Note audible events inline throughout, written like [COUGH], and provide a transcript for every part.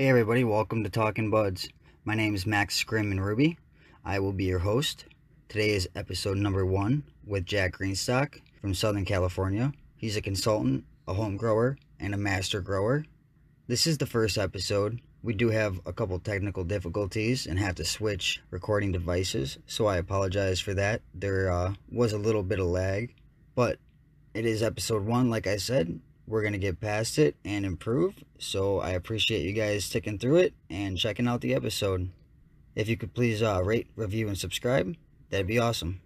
Hey everybody, welcome to Talking Buds. My name is Max Scrim and Ruby. I will be your host. Today is episode number one with Jack Greenstock from Southern California. He's a consultant, a home grower, and a master grower. This is the first episode. We do have a couple technical difficulties and have to switch recording devices, so I apologize for that. There uh, was a little bit of lag, but it is episode one, like I said, we're going to get past it and improve. So I appreciate you guys sticking through it and checking out the episode. If you could please uh, rate, review, and subscribe, that'd be awesome.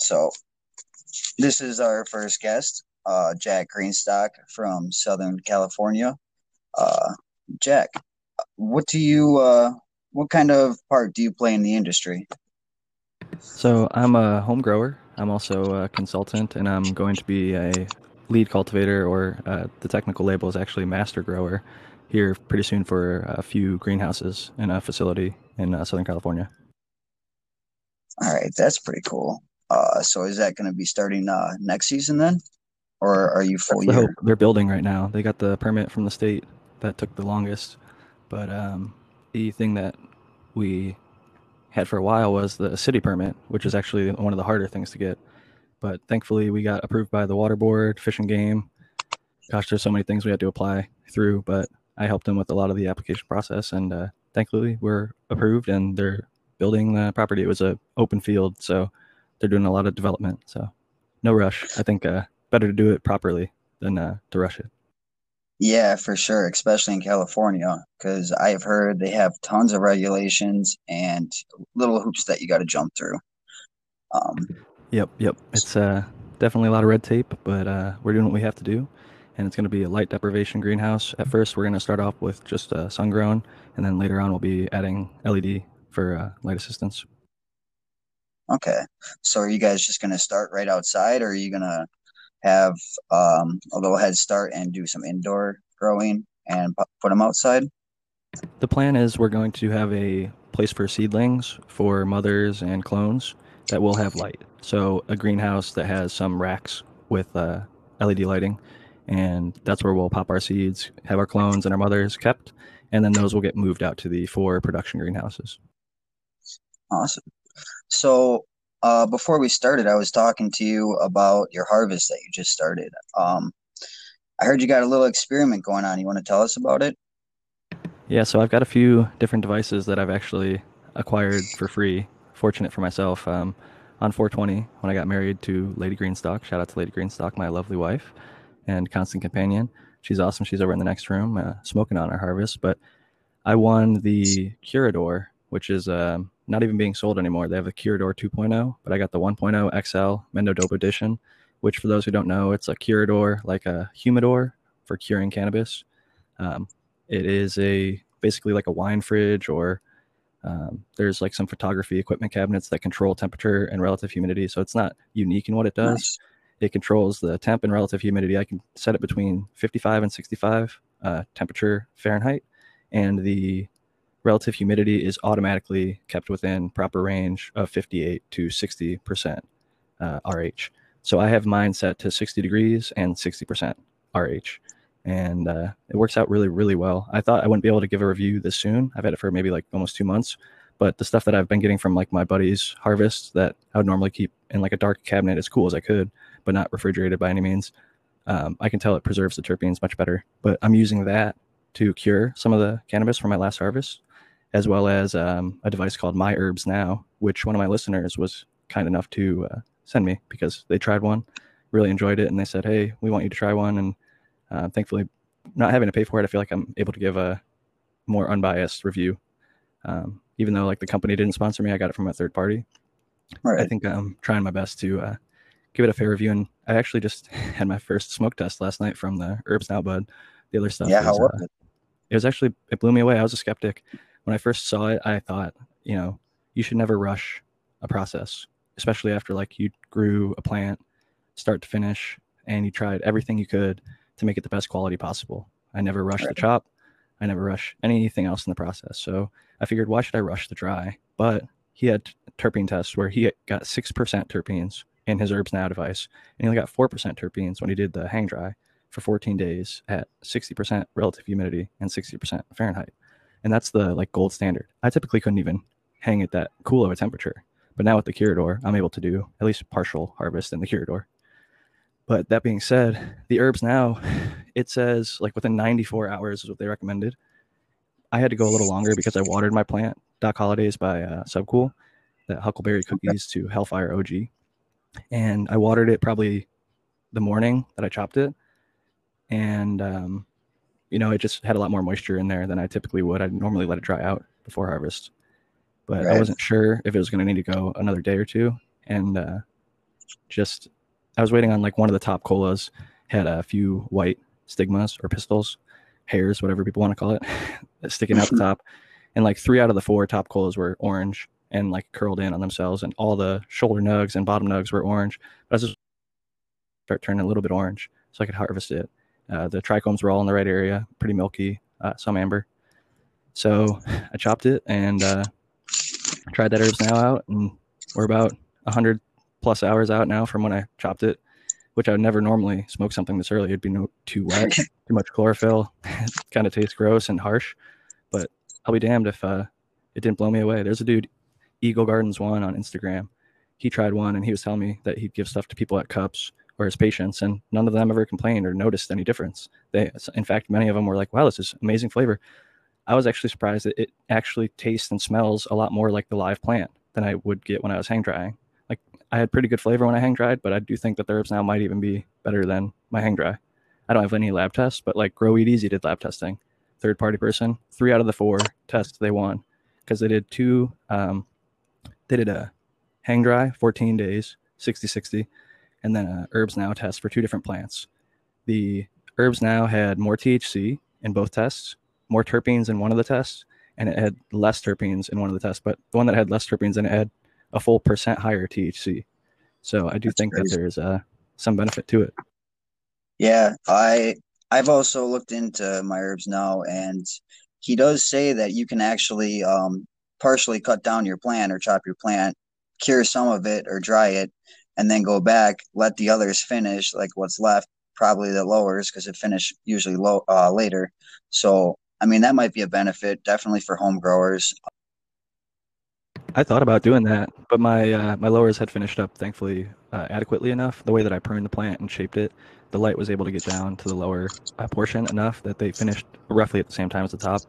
So, this is our first guest, uh, Jack Greenstock from Southern California. Uh, Jack, what do you uh, what kind of part do you play in the industry? So I'm a home grower. I'm also a consultant, and I'm going to be a lead cultivator, or uh, the technical label is actually master grower, here pretty soon for a few greenhouses in a facility in uh, Southern California. All right, that's pretty cool. Uh, so is that going to be starting uh, next season then, or are you full the year? hope. They're building right now. They got the permit from the state that took the longest, but um, the thing that we had for a while was the city permit, which is actually one of the harder things to get. But thankfully, we got approved by the water board, fish and game. Gosh, there's so many things we had to apply through, but I helped them with a lot of the application process, and uh, thankfully, we're approved, and they're building the property. It was a open field, so they're doing a lot of development. So no rush. I think uh, better to do it properly than uh, to rush it. Yeah, for sure, especially in California, because I've heard they have tons of regulations and little hoops that you got to jump through. Um, Yep, yep. It's uh, definitely a lot of red tape, but uh, we're doing what we have to do. And it's going to be a light deprivation greenhouse. At first, we're going to start off with just uh, sun grown, and then later on, we'll be adding LED for uh, light assistance. okay, so are you guys just going to start right outside, or are you going to have um, a little head start and do some indoor growing and put them outside? The plan is we're going to have a place for seedlings for mothers and clones that will have light. So a greenhouse that has some racks with uh, LED lighting, and that's where we'll pop our seeds, have our clones and our mothers kept, and then those will get moved out to the four production greenhouses. Awesome. So, uh, before we started, I was talking to you about your harvest that you just started. Um, I heard you got a little experiment going on. You want to tell us about it? Yeah, so I've got a few different devices that I've actually acquired for free. Fortunate for myself. Um, on 420, when I got married to Lady Greenstock, shout out to Lady Greenstock, my lovely wife and constant companion. She's awesome. She's over in the next room uh, smoking on our harvest. But I won the Curador, which is um, not even being sold anymore. They have the Curador 2.0, but I got the 1.0 XL Mendo Dope Edition, which for those who don't know, it's a Curador like a humidor for curing cannabis. Um, it is a basically like a wine fridge or um, there's like some photography equipment cabinets that control temperature and relative humidity. So it's not unique in what it does. Nice. It controls the temp and relative humidity. I can set it between 55 and 65 uh, temperature Fahrenheit, and the relative humidity is automatically kept within proper range of 58 to 60 percent uh, RH. So I have mine set to 60 degrees and 60 percent RH, and uh, it works out really, really well. I thought I wouldn't be able to give a review this soon. I've had it for maybe like almost two months, but the stuff that I've been getting from like my buddies' harvest that I would normally keep in like a dark cabinet as cool as I could, but not refrigerated by any means. Um, I can tell it preserves the terpenes much better. But I'm using that to cure some of the cannabis from my last harvest, as well as um, a device called My Herbs Now, which one of my listeners was kind enough to uh, send me because they tried one, really enjoyed it, and they said, "Hey, we want you to try one." And uh, thankfully, not having to pay for it, I feel like I'm able to give a more unbiased review. Um, even though like the company didn't sponsor me, I got it from a third party. Right. I think I'm trying my best to uh, give it a fair review. And I actually just [LAUGHS] had my first smoke test last night from the Herbs Now Bud. The other stuff, yeah, how was, was uh, it? it was actually it blew me away. I was a skeptic when I first saw it. I thought, you know, you should never rush a process, especially after like you grew a plant start to finish and you tried everything you could to make it the best quality possible. I never rush the chop. I never rush anything else in the process. So I figured, why should I rush the dry? But he had terpene tests where he got 6% terpenes in his herbs now device and he only got 4% terpenes when he did the hang dry for 14 days at 60% relative humidity and 60% fahrenheit and that's the like gold standard. I typically couldn't even hang at that cool of a temperature. But now with the curador i'm able to do at least partial harvest in the curador. But that being said the herbs now [SIGHS] it says like within 94 hours is what they recommended. I had to go a little longer because i watered my plant doc holidays by uh, subcool the huckleberry cookies to hellfire og and i watered it probably the morning that i chopped it. And um, you know it just had a lot more moisture in there than I typically would. I'd normally let it dry out before harvest, but right. I wasn't sure if it was going to need to go another day or two, and uh, just I was waiting on like one of the top colas had a few white stigmas or pistils, hairs, whatever people want to call it, [LAUGHS] sticking out the [LAUGHS] top, and like three out of the four top colas were orange and like curled in on themselves, and all the shoulder nugs and bottom nugs were orange. But I was just start turning a little bit orange so I could harvest it uh, the trichomes were all in the right area, pretty milky, uh, some amber. So [LAUGHS] I chopped it and uh, tried that herbs now out, and we're about 100 plus hours out now from when I chopped it, which I would never normally smoke something this early. It'd be no, too wet, [LAUGHS] too much chlorophyll, [LAUGHS] kind of tastes gross and harsh. But I'll be damned if uh, it didn't blow me away. There's a dude, Eagle Gardens One on Instagram. He tried one and he was telling me that he'd give stuff to people at cups or his patients, and none of them ever complained or noticed any difference. They, in fact, many of them were like, "Wow, this is amazing flavor." I was actually surprised that it actually tastes and smells a lot more like the live plant than I would get when I was hang drying. Like I had pretty good flavor when I hang dried, but I do think that the herbs now might even be better than my hang dry. I don't have any lab tests, but like Grow Eat Easy did lab testing. Third party person, three out of the four tests they won because they did two. Um, they did a hang dry, 14 days, 60 60, and then a herbs now test for two different plants. The herbs now had more THC in both tests, more terpenes in one of the tests, and it had less terpenes in one of the tests. But the one that had less terpenes in it had a full percent higher THC. So I do That's think crazy. that there's uh, some benefit to it. Yeah, I I've also looked into my herbs now, and he does say that you can actually um, partially cut down your plant or chop your plant, cure some of it or dry it, and then go back, let the others finish, like what's left, probably the lowers because it finish usually low uh, later. So I mean that might be a benefit definitely for home growers. I thought about doing that, but my uh, my lowers had finished up thankfully uh, adequately enough. The way that I pruned the plant and shaped it, the light was able to get down to the lower uh, portion enough that they finished roughly at the same time as the top.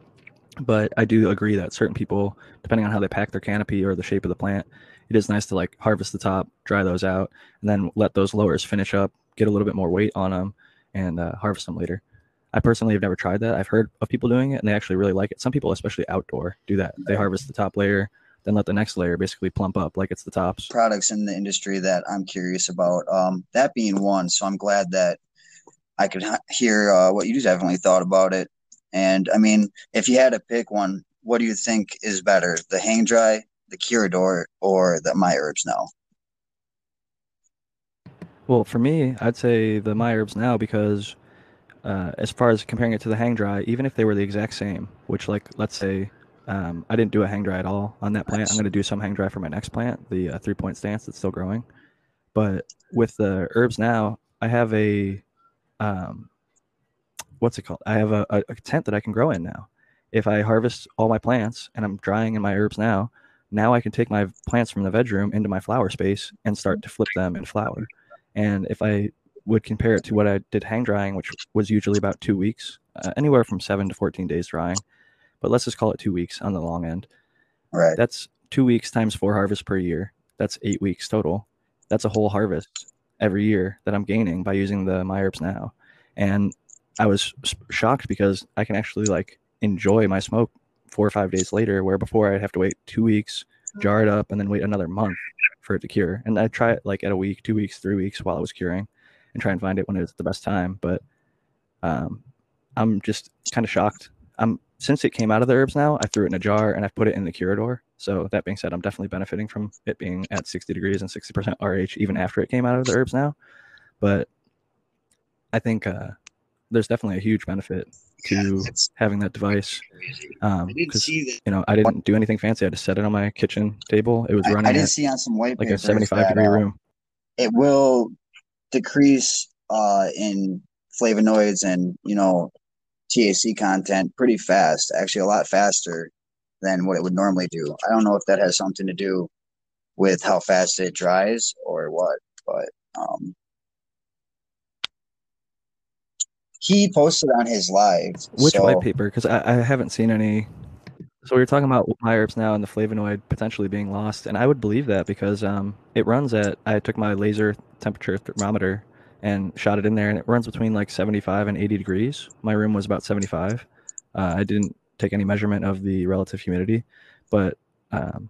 But I do agree that certain people, depending on how they pack their canopy or the shape of the plant, it is nice to like harvest the top, dry those out, and then let those lowers finish up, get a little bit more weight on them, and uh, harvest them later. I personally have never tried that. I've heard of people doing it, and they actually really like it. Some people, especially outdoor, do that. They harvest the top layer, then let the next layer basically plump up like it's the tops. Products in the industry that I'm curious about. Um, that being one, so I'm glad that I could hear uh, what you definitely thought about it. And I mean, if you had to pick one, what do you think is better, the hang dry the Curador or the My Herbs now? Well, for me, I'd say the My Herbs now because uh, as far as comparing it to the hang dry, even if they were the exact same, which like let's say um, I didn't do a hang dry at all on that plant, I'm going to do some hang dry for my next plant, the uh, three point stance that's still growing. But with the herbs now, I have a um, what's it called? I have a, a tent that I can grow in now. If I harvest all my plants and I'm drying in my herbs now, now I can take my plants from the veg room into my flower space and start to flip them in flower. And if I would compare it to what I did hang drying, which was usually about two weeks, uh, anywhere from seven to 14 days drying, but let's just call it two weeks on the long end. Right. That's two weeks times four harvests per year. That's eight weeks total. That's a whole harvest every year that I'm gaining by using the My Herbs now. And I was shocked because I can actually like enjoy my smoke four or five days later, where before I'd have to wait two weeks, jar it up, and then wait another month for it to cure. And I'd try it like at a week, two weeks, three weeks while I was curing and try and find it when it was the best time. But um, I'm just kind of shocked. I'm since it came out of the herbs now, I threw it in a jar and I put it in the Curador. So that being said, I'm definitely benefiting from it being at 60 degrees and 60% RH even after it came out of the herbs now. But I think uh, there's definitely a huge benefit to having that device. Um, I did 'cause, see that. you know, I didn't do anything fancy. I just set it on my kitchen table. It was running I did at see on some white like a 75 that, degree uh, room. it will decrease uh, in flavonoids and you know TAC content pretty fast. Actually, a lot faster than what it would normally do. I don't know if that has something to do with how fast it dries or what, but um, he posted on his live. Which so, white paper? Because I, I haven't seen any. So we were talking about my herbs now and the flavonoid potentially being lost, and I would believe that because um, it runs at. I took my laser temperature thermometer and shot it in there, and it runs between like 75 and 80 degrees. My room was about 75. Uh, I didn't take any measurement of the relative humidity, but um,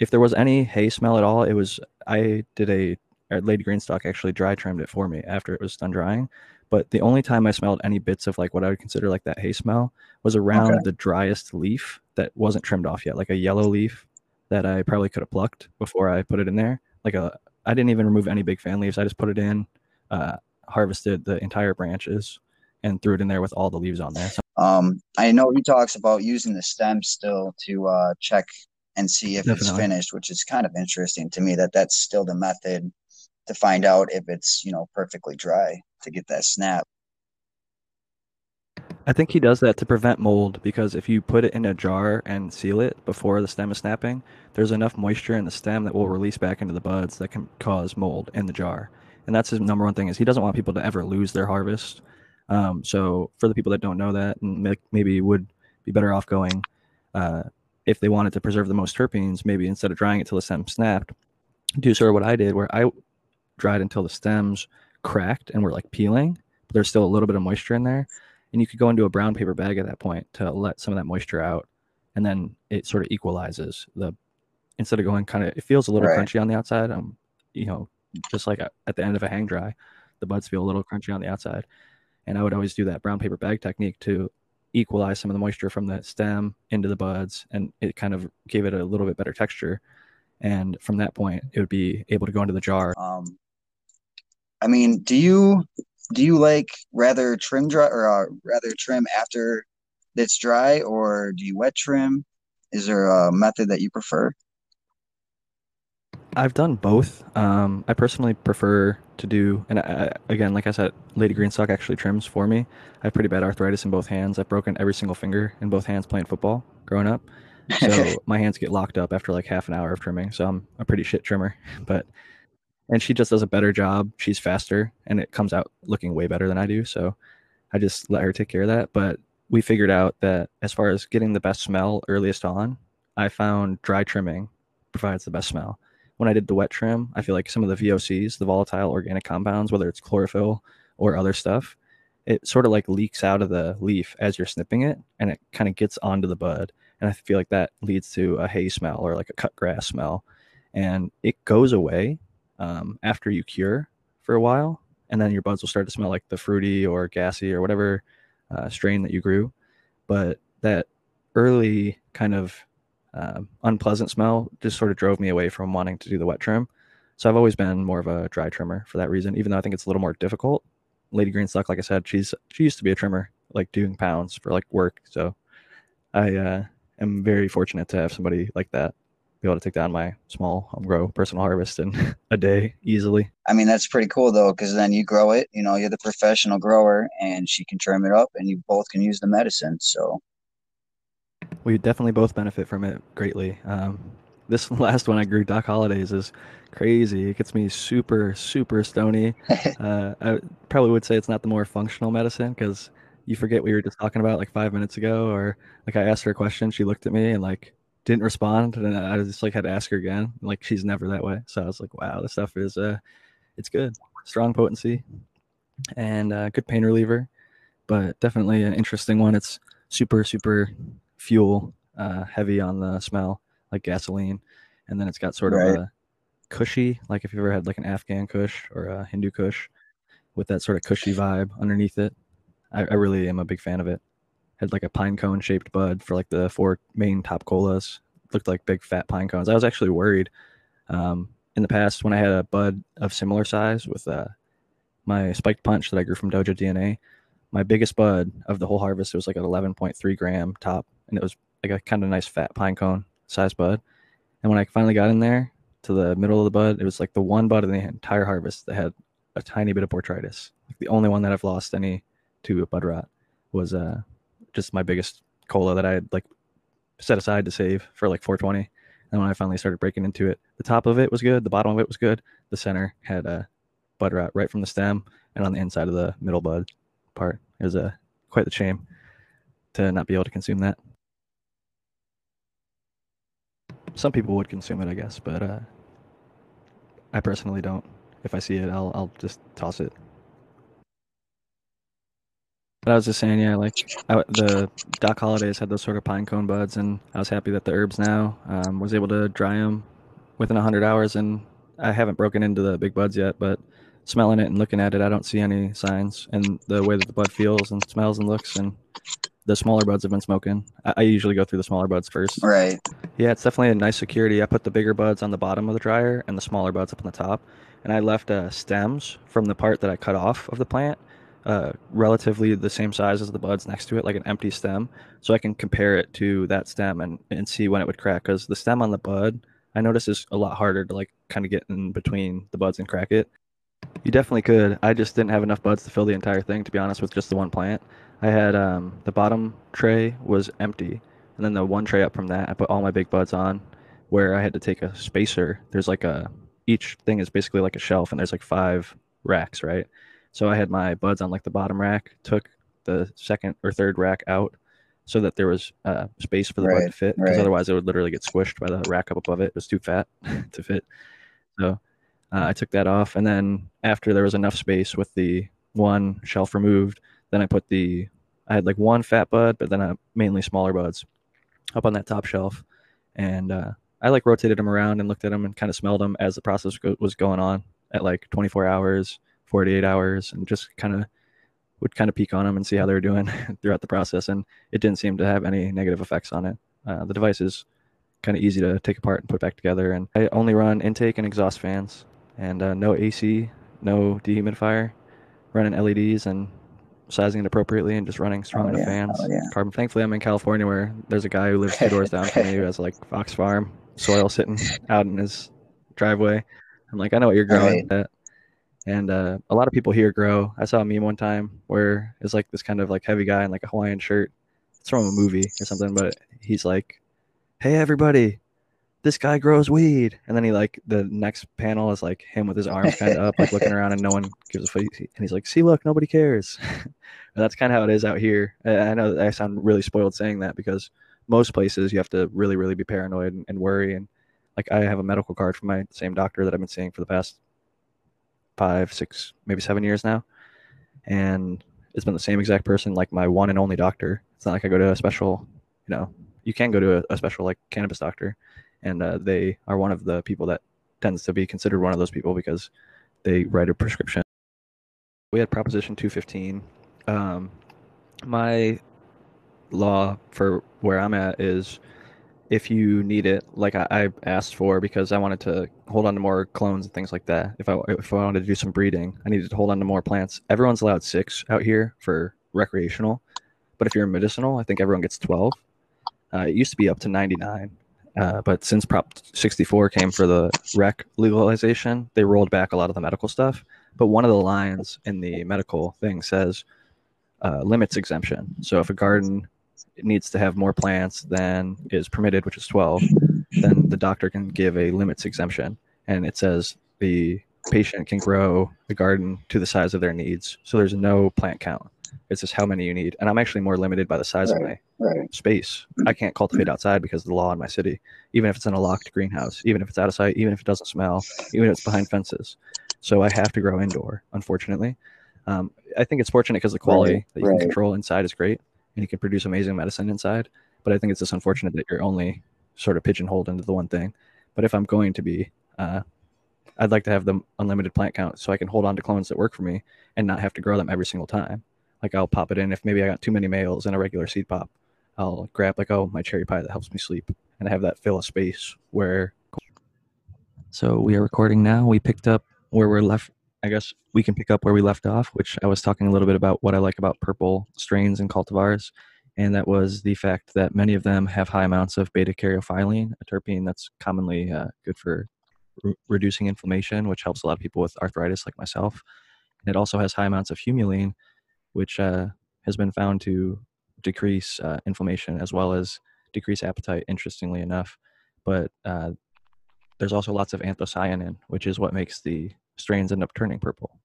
if there was any hay smell at all, it was. I did a. Lady Greenstock actually dry trimmed it for me after it was done drying. But the only time I smelled any bits of like what I would consider like that hay smell was around Okay. the driest leaf that wasn't trimmed off yet, like a yellow leaf that I probably could have plucked before I put it in there. Like a, I didn't even remove any big fan leaves. I just put it in, uh, harvested the entire branches, and threw it in there with all the leaves on there. So Um, I know he talks about using the stem still to uh, check and see if it's finished, which is kind of interesting to me that that's still the method to find out if it's you know perfectly dry to get that snap. I think he does that to prevent mold because if you put it in a jar and seal it before the stem is snapping, there's enough moisture in the stem that will release back into the buds that can cause mold in the jar. And that's his number one thing is he doesn't want people to ever lose their harvest. Um, so for the people that don't know that and maybe would be better off going, uh, if they wanted to preserve the most terpenes, maybe instead of drying it till the stem snapped, do sort of what I did where I dried until the stems cracked and were like peeling, but there's still a little bit of moisture in there. And you could go into a brown paper bag at that point to let some of that moisture out and then it sort of equalizes the instead of going kind of it feels a little Right. crunchy on the outside um you know just like at at the end of a hang dry the buds feel a little crunchy on the outside. And i would always do that brown paper bag technique to equalize some of the moisture from the stem into the buds and it kind of gave it a little bit better texture. And from that point it would be able to go into the jar. Um, I mean, do you do you like rather trim dry or uh, rather trim after it's dry, or do you wet trim? Is there a method that you prefer? I've done both. Um, I personally prefer to do, and I, I- again, like I said, Lady Greenstock actually trims for me. I have pretty bad arthritis in both hands. I've broken every single finger in both hands playing football growing up. So [LAUGHS] my hands get locked up after like half an hour of trimming. So I'm a pretty shit trimmer. But and she just does a better job. She's faster, and it comes out looking way better than I do. So I just let her take care of that. But we figured out that as far as getting the best smell earliest on, I found dry trimming provides the best smell when I did the wet trim, I feel like some of the VOCs, the volatile organic compounds, whether it's chlorophyll or other stuff, it sort of like leaks out of the leaf as you're snipping it and it kind of gets onto the bud. And I feel like that leads to a hay smell or like a cut grass smell. And it goes away um, after you cure for a while. And then your buds will start to smell like the fruity or gassy or whatever uh, strain that you grew. But that early kind of um, unpleasant smell just sort of drove me away from wanting to do the wet trim. So I've always been more of a dry trimmer for that reason, even though I think it's a little more difficult. Lady Greenstock, like I said, she's she used to be a trimmer, like doing pounds for like work. So I uh, am very fortunate to have somebody like that be able to take down my small home grow personal harvest in [LAUGHS] a day easily. I mean, that's pretty cool though, because then you grow it. You know, you're the professional grower, and she can trim it up, and you both can use the medicine. So we definitely both benefit from it greatly. Um, this [LAUGHS] last one I grew, Doc Holidays, is crazy. It gets me super, super stony. [LAUGHS] Uh, I probably would say it's not the more functional medicine because you forget what you were just talking about like five minutes ago, or like I asked her a question, she looked at me and like didn't respond, and I just like had to ask her again. Like she's never that way, so I was like, wow, this stuff is uh, it's good, strong potency, and uh, good pain reliever, but definitely an interesting one. It's super, super fuel uh, heavy on the smell, like gasoline, and then it's got sort Right. of a cushy, like if you ever had like an Afghan Kush or a Hindu Kush, with that sort of cushy vibe underneath it. I, I really am a big fan of it. Had like a pine cone shaped bud for like the four main top colas. Looked like big fat pine cones. I was actually worried um, in the past when I had a bud of similar size with uh, my spiked punch that I grew from Dojo DNA. my biggest bud of the whole harvest. Was like an 11.3 gram top, and it was like a kind of nice fat pine cone size bud. And when I finally got in there to the middle of the bud, it was like the one bud in the entire harvest that had a tiny bit of botrytis. Like the only one that I've lost any to bud rot was uh just my biggest cola that I had like set aside to save for like 420. And when I finally started breaking into it, the top of it was good, the bottom of it was good. The center had a bud rot right from the stem and on the inside of the middle bud part. It was a quite the shame to not be able to consume that. Some people would consume it, I guess, but uh, I personally don't. If I see it, I'll I'll just toss it. But I was just saying, yeah, like I, the Doc Holidays had those sort of pine cone buds, and I was happy that the herbs now um, was able to dry them within 100 hours, and I haven't broken into the big buds yet, but smelling it and looking at it, I don't see any signs. And the way that the bud feels and smells and looks, and the smaller buds have been smoking. I, I usually go through the smaller buds first. Right. Yeah, it's definitely a nice security. I put the bigger buds on the bottom of the dryer and the smaller buds up on the top, and I left uh, stems from the part that I cut off of the plant. Uh, relatively the same size as the buds next to it, like an empty stem, so I can compare it to that stem and, and see when it would crack. Because the stem on the bud, I notice is a lot harder to like kind of get in between the buds and crack it. You definitely could. I just didn't have enough buds to fill the entire thing, to be honest, with just the one plant. I had um, the bottom tray was empty, and then the one tray up from that, I put all my big buds on, where I had to take a spacer. There's like a each thing is basically like a shelf, and there's like five racks, right? So I had my buds on like the bottom rack, took the second or third rack out, so that there was uh, space for the bud to fit, because right. otherwise it would literally get squished by the rack up above it. It was too fat [LAUGHS] to fit. So uh, I took that off, and then after there was enough space with the one shelf removed, then I put the I had like one fat bud, but then uh, mainly smaller buds up on that top shelf, and uh, I like rotated them around and looked at them and kind of smelled them as the process go- was going on at like 24 hours, 48 hours, and just kind of would kind of peek on them and see how they were doing [LAUGHS] throughout the process, and it didn't seem to have any negative effects on it. Uh, the device is kind of easy to take apart and put back together, and I only run intake and exhaust fans, and uh, no AC, no dehumidifier, running LEDs and sizing it appropriately and just running strong Oh, enough yeah. fans. Oh, yeah. Carbon. Thankfully, I'm in California where there's a guy who lives two doors down from me who has like Fox Farm soil sitting [LAUGHS] out in his driveway. I'm like, I know what you're growing. At. And uh, a lot of people here grow. I saw a meme one time where it's like this kind of like heavy guy in like a Hawaiian shirt. It's from a movie or something, but he's like, "Hey everybody, this guy grows weed." And then he like the next panel is like him with his arms [LAUGHS] kind of up, like looking around, and no one gives a fuck. And he's like, "See, look, nobody cares." and [LAUGHS] that's kind of how it is out here. I, I know that I sound really spoiled saying that because most places you have to really, really be paranoid and, and worry. And like I have a medical card from my same doctor that I've been seeing for the past five, six, maybe seven years now, and it's been the same exact person, like my one and only doctor. It's not like I go to a special, you know, you can go to a, a special like cannabis doctor, and uh, they are one of the people that tends to be considered one of those people because they write a prescription. We had Proposition 215. Um, my law for where I'm at is if you need it, like I, I asked for because I wanted to hold on to more clones and things like that. If I if I wanted to do some breeding, I needed to hold on to more plants. Everyone's allowed six out here for recreational, but if you're medicinal, I think everyone gets twelve. Uh, it used to be up to ninety nine, uh, but since Prop 64 came for the rec legalization, they rolled back a lot of the medical stuff. But one of the lines in the medical thing says uh, limits exemption. So if a garden needs to have more plants than is permitted, which is 12, then the doctor can give a limits exemption. And it says the patient can grow the garden to the size of their needs. So there's no plant count. It's just how many you need. And I'm actually more limited by the size of my Right. space. I can't cultivate outside because of the law in my city, even if it's in a locked greenhouse, even if it's out of sight, even if it doesn't smell, even if it's behind fences. So I have to grow indoor, unfortunately. Um, I think it's fortunate because the quality Right, that you right. can control inside is great and you can produce amazing medicine inside. But I think it's just unfortunate that you're only sort of pigeonholed into the one thing. But if I'm going to be, uh, I'd like to have the unlimited plant count so I can hold on to clones that work for me and not have to grow them every single time. Like I'll pop it in if maybe I got too many males in a regular seed pop. I'll grab like oh my cherry pie that helps me sleep and have that fill a space where. So we are recording now. We picked up where we're left I guess we can pick up where we left off, which I was talking a little bit about what I like about purple strains and cultivars. And that was the fact that many of them have high amounts of beta caryophyllene, a terpene that's commonly uh, good for re- reducing inflammation, which helps a lot of people with arthritis like myself. And it also has high amounts of humulene, which uh, has been found to decrease uh, inflammation as well as decrease appetite, interestingly enough. But uh, there's also lots of anthocyanin, which is what makes the strains end up turning purple.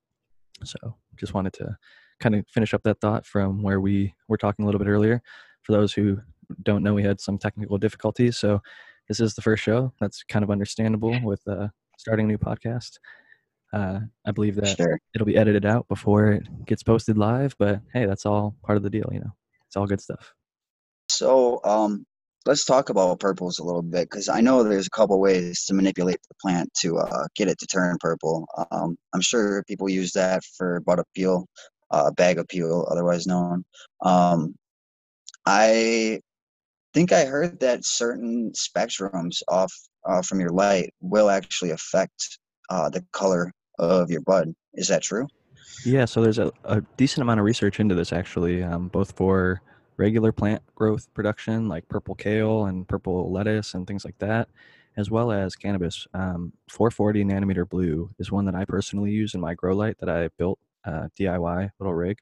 So just wanted to kind of finish up that thought from where we were talking a little bit earlier. For those who don't know, we had some technical difficulties. So this is the first show. That's kind of understandable with uh, starting a new podcast. Uh, I believe that Sure. it'll be edited out before it gets posted live, but hey, that's all part of the deal, you know. It's all good stuff. So, um, let's talk about purples a little bit because I know there's a couple ways to manipulate the plant to uh, get it to turn purple. Um, I'm sure people use that for bud appeal, uh, bag appeal, otherwise known. Um, I think I heard that certain spectrums off uh, from your light will actually affect uh, the color of your bud. Is that true? Yeah, so there's a, a decent amount of research into this actually, um, both for regular plant growth production like purple kale and purple lettuce and things like that, as well as cannabis. Um, 440 nanometer blue is one that I personally use in my grow light that I built uh, DIY little rig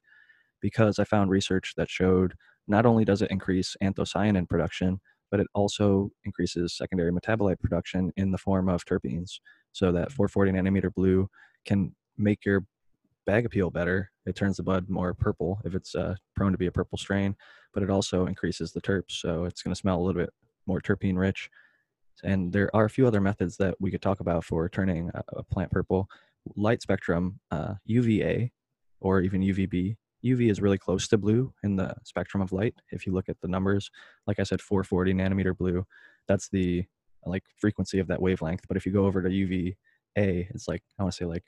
because I found research that showed not only does it increase anthocyanin production, but it also increases secondary metabolite production in the form of terpenes. So that 440 nanometer blue can make your bag appeal better. It turns the bud more purple if it's uh, prone to be a purple strain, but it also increases the terps. So it's going to smell a little bit more terpene rich. And there are a few other methods that we could talk about for turning a, plant purple. Light spectrum, uh, UVA, or even UVB. UV is really close to blue in the spectrum of light. If you look at the numbers, like I said, 440 nanometer blue, that's the like frequency of that wavelength. But if you go over to UVA, it's like I want to say like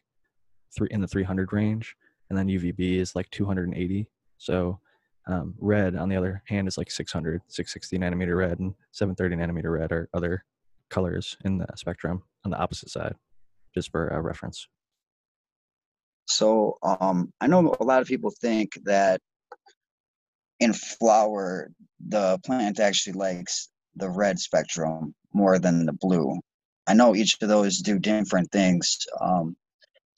three in the 300 range, and then UVB is like 280. So um, red, on the other hand, is like 600, 660 nanometer red, and 730 nanometer red are other colors in the spectrum on the opposite side, just for uh, reference. So um, I know a lot of people think that in flower, the plant actually likes the red spectrum more than the blue. I know each of those do different things. Um,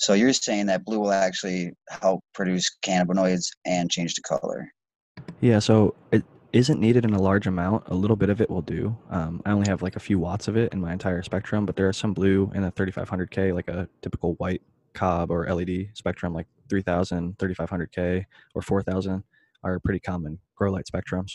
so you're saying that blue will actually help produce cannabinoids and change the color. Yeah, so it isn't needed in a large amount. A little bit of it will do. Um, I only have like a few watts of it in my entire spectrum, but there are some blue in the 3500K, like a typical white cob or LED spectrum, like 3000, 3500K, or 4000 are pretty common grow light spectrums.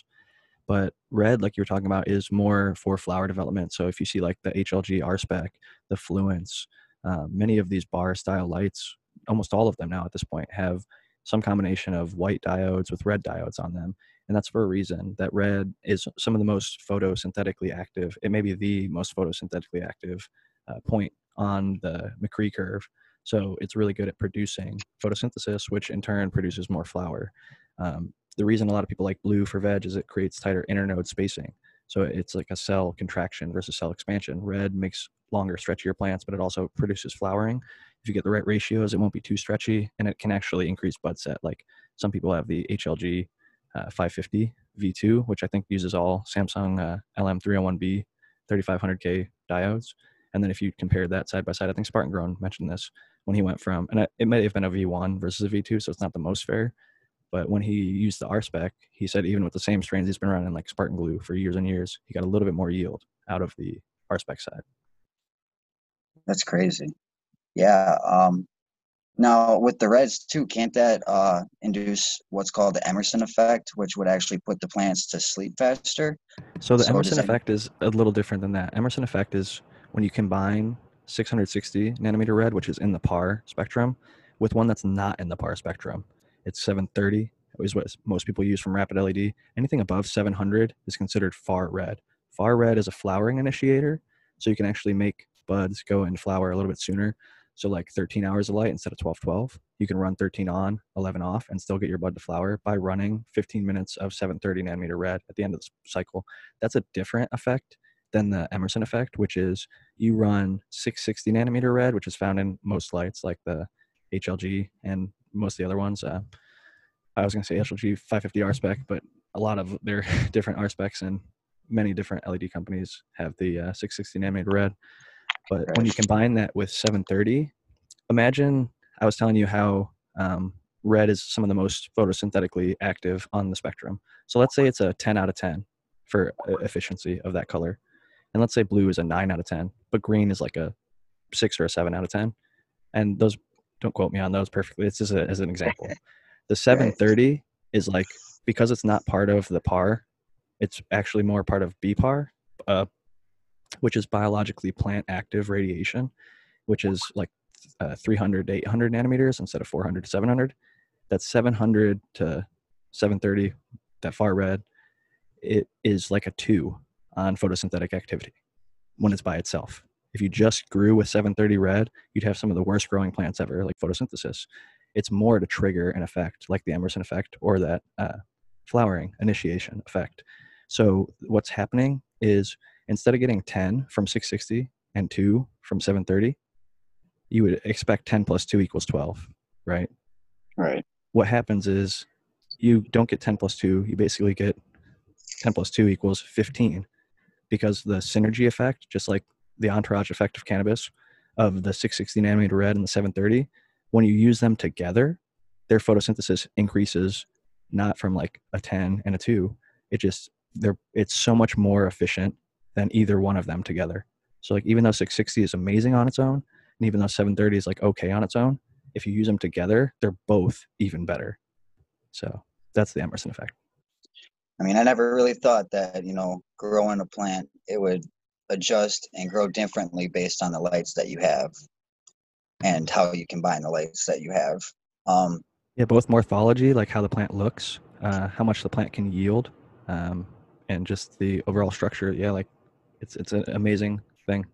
But red, like you were talking about, is more for flower development. So if you see like the HLG R spec, the Fluence, uh, many of these bar style lights, almost all of them now at this point, have some combination of white diodes with red diodes on them. And that's for a reason that red is some of the most photosynthetically active. It may be the most photosynthetically active uh, point on the McCree curve. So it's really good at producing photosynthesis, which in turn produces more flower. Um, the reason a lot of people like blue for veg is it creates tighter internode spacing. So it's like a cell contraction versus cell expansion. Red makes longer, stretchier plants, but it also produces flowering. If you get the right ratios, it won't be too stretchy, and it can actually increase bud set. Like some people have the HLG uh, 550 V2, which I think uses all Samsung uh, LM301B 3500K diodes. And then if you compare that side by side, I think Spartan Grown mentioned this when he went from, and it may have been a V1 versus a V2, so it's not the most fair. But when he used the R spec, he said even with the same strains he's been running like Spartan Glue for years and years, he got a little bit more yield out of the R spec side. That's crazy. Yeah. Um, now with the reds too, can't that uh, induce what's called the Emerson effect, which would actually put the plants to sleep faster? So the So Emerson effect is a little different than that. Emerson effect is when you combine 660 nanometer red, which is in the PAR spectrum, with one that's not in the PAR spectrum. It's 730 is what most people use from Rapid LED. Anything above 700 is considered far red. Far red is a flowering initiator, so you can actually make buds go and flower a little bit sooner. So like 13 hours of light instead of 12 12. You can run 13 on, 11 off, and still get your bud to flower by running 15 minutes of 730 nanometer red at the end of the cycle. That's a different effect than the Emerson effect, which is you run 660 nanometer red, which is found in most lights like the HLG and most of the other ones. Uh, I was going to say HLG 550 R spec, but a lot of their [LAUGHS] different R specs and many different LED companies have the uh, 660 nanometer red. But right. when you combine that with 730, imagine I was telling you how um, red is some of the most photosynthetically active on the spectrum. So let's say it's a 10 out of 10 for efficiency of that color. And let's say blue is a 9 out of 10, but green is like a 6 or a 7 out of 10. And those, don't quote me on those perfectly. It's just a, as an example. [LAUGHS] The 730 is like, because it's not part of the PAR, it's actually more part of BPAR, uh, which is biologically plant active radiation, which is like uh, 300 to 800 nanometers instead of 400 to 700. That's 700 to 730, that far red, it is like a two on photosynthetic activity when it's by itself. If you just grew with 730 red, you'd have some of the worst growing plants ever, like photosynthesis. It's more to trigger an effect like the Emerson effect or that uh, flowering initiation effect. So what's happening is instead of getting 10 from 660 and 2 from 730, you would expect 10 plus 2 equals 12, right? Right. What happens is you don't get 10 plus 2, you basically get 10 plus 2 equals 15 because the synergy effect, just like the entourage effect of cannabis, of the 660 nanometer red and the 730, when you use them together, their photosynthesis increases not from like a 10 and a 2. It just, they're, it's so much more efficient than either one of them together. So like even though 660 is amazing on its own, and even though 730 is like okay on its own, if you use them together, they're both even better. So that's the Emerson effect. I mean, I never really thought that, you know, growing a plant, it would adjust and grow differently based on the lights that you have and how you combine the lights that you have. Um, yeah, both morphology, like how the plant looks, uh, how much the plant can yield, um, and just the overall structure. Yeah, like it's it's an amazing thing.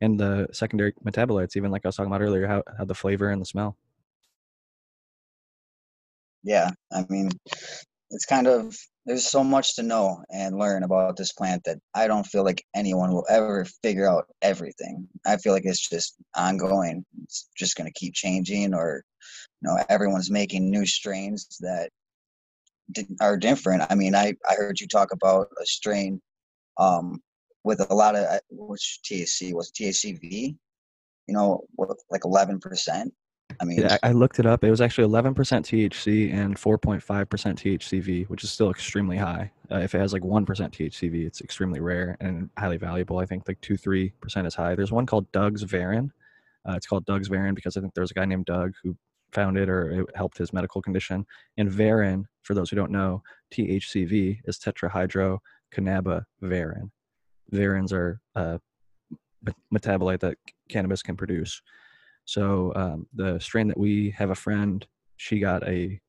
And the secondary metabolites, even like I was talking about earlier, how how the flavor and the smell. Yeah, I mean, it's kind of there's so much to know and learn about this plant that I don't feel like anyone will ever figure out everything. I feel like it's just ongoing. It's just going to keep changing, or you know, everyone's making new strains that are different. I mean, I I heard you talk about a strain um, with a lot of uh, which THC was THCV, you know, like eleven percent. I mean, yeah, I looked it up. It was actually 11% THC and 4.5% THCV, which is still extremely high. Uh, if it has like 1% THCV, it's extremely rare and highly valuable. I think like 2 3% is high. There's one called Doug's Varin. Uh, it's called Doug's Varin because I think there's a guy named Doug who found it or it helped his medical condition. And Varin, for those who don't know, THCV is tetrahydrocannabinol. Varins are uh, metabolite that cannabis can produce. So um, the strain that we have a friend, she got a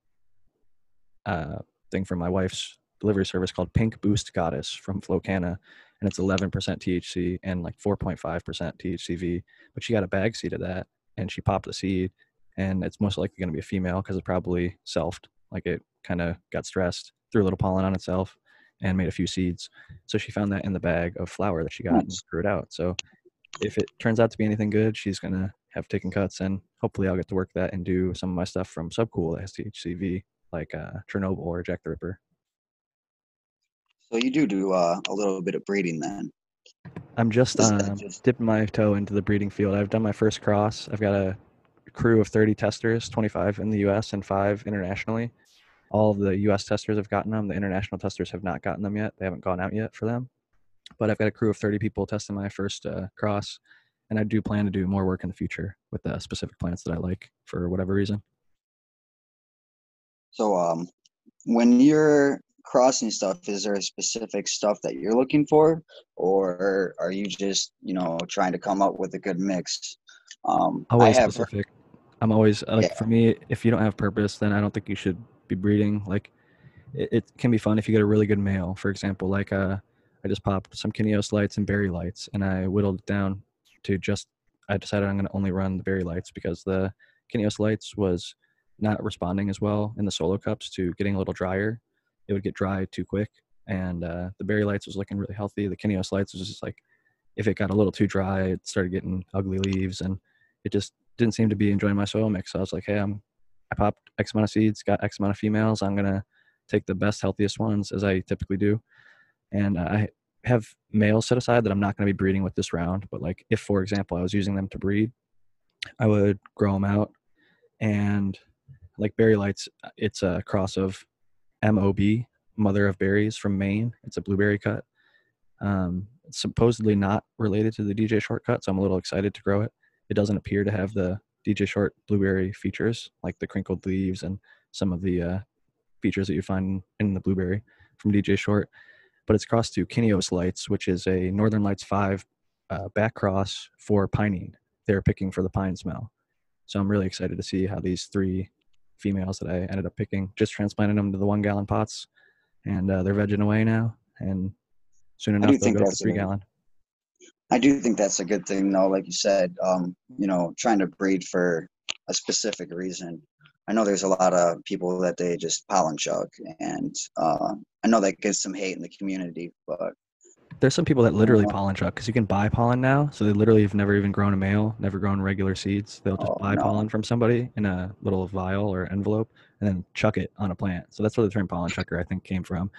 uh, thing from my wife's delivery service called Pink Boost Goddess from Flow Kana, and it's 11% THC and like 4.5% THCV. But she got a bag seed of that, and she popped the seed, and it's most likely going to be a female because it probably selfed, like it kind of got stressed, threw a little pollen on itself, and made a few seeds. So she found that in the bag of flour that she got nice. and grew it out. So if it turns out to be anything good, she's gonna have taken cuts, and hopefully I'll get to work that and do some of my stuff from Subcool that has THCV, like uh, Chernobyl or Jack the Ripper. So you do do uh, a little bit of breeding then. I'm just, um, just dipping my toe into the breeding field. I've done my first cross. I've got a crew of 30 testers, 25 in the U.S. and five internationally. All of the U.S. testers have gotten them. The international testers have not gotten them yet. They haven't gone out yet for them. But I've got a crew of 30 people testing my first uh, cross and I do plan to do more work in the future with the specific plants that I like for whatever reason. So, um, when you're crossing stuff, is there a specific stuff that you're looking for, or are you just you know trying to come up with a good mix? Um, always have, specific. I'm always like yeah. for me, if you don't have purpose, then I don't think you should be breeding. Like, it, it can be fun if you get a really good male, for example. Like, uh, I just popped some Kineos lights and berry lights, and I whittled it down to just I decided I'm going to only run the berry lights because the Kineos lights was not responding as well in the solo cups to getting a little drier. It would get dry too quick, and uh, the berry lights was looking really healthy. The Kineos lights was just like if it got a little too dry, it started getting ugly leaves, and it just didn't seem to be enjoying my soil mix. So I was like, hey, I'm I popped X amount of seeds, got X amount of females. I'm gonna take the best, healthiest ones as I typically do, and I have males set aside that I'm not to be breeding with this round. But like, if for example I was using them to breed, I would grow them out, and like Berry Lights, it's a cross of MOB, Mother of Berries from Maine. It's a blueberry cut. Um, supposedly not related to the DJ Short cut, so I'm a little excited to grow it. It doesn't appear to have the DJ Short blueberry features like the crinkled leaves and some of the uh, features that you find in the blueberry from DJ Short. But it's crossed to Kineos Lights, which is a Northern Lights 5 uh, back cross for pinene. They're picking for the pine smell. So I'm really excited to see how these three females that I ended up picking just transplanted them to the one gallon pots and uh, they're vegging away now. And soon enough, they'll go to three gallon. I do think that's a good thing, though. Like you said, um, you know, trying to breed for a specific reason. I know there's a lot of people that they just pollen chuck, and uh, I know that gets some hate in the community. But there's some people that literally pollen chuck because you can buy pollen now. So they literally have never even grown a male, never grown regular seeds. They'll just oh, buy no. pollen from somebody in a little vial or envelope and then chuck it on a plant. So that's where the term pollen chucker I think came from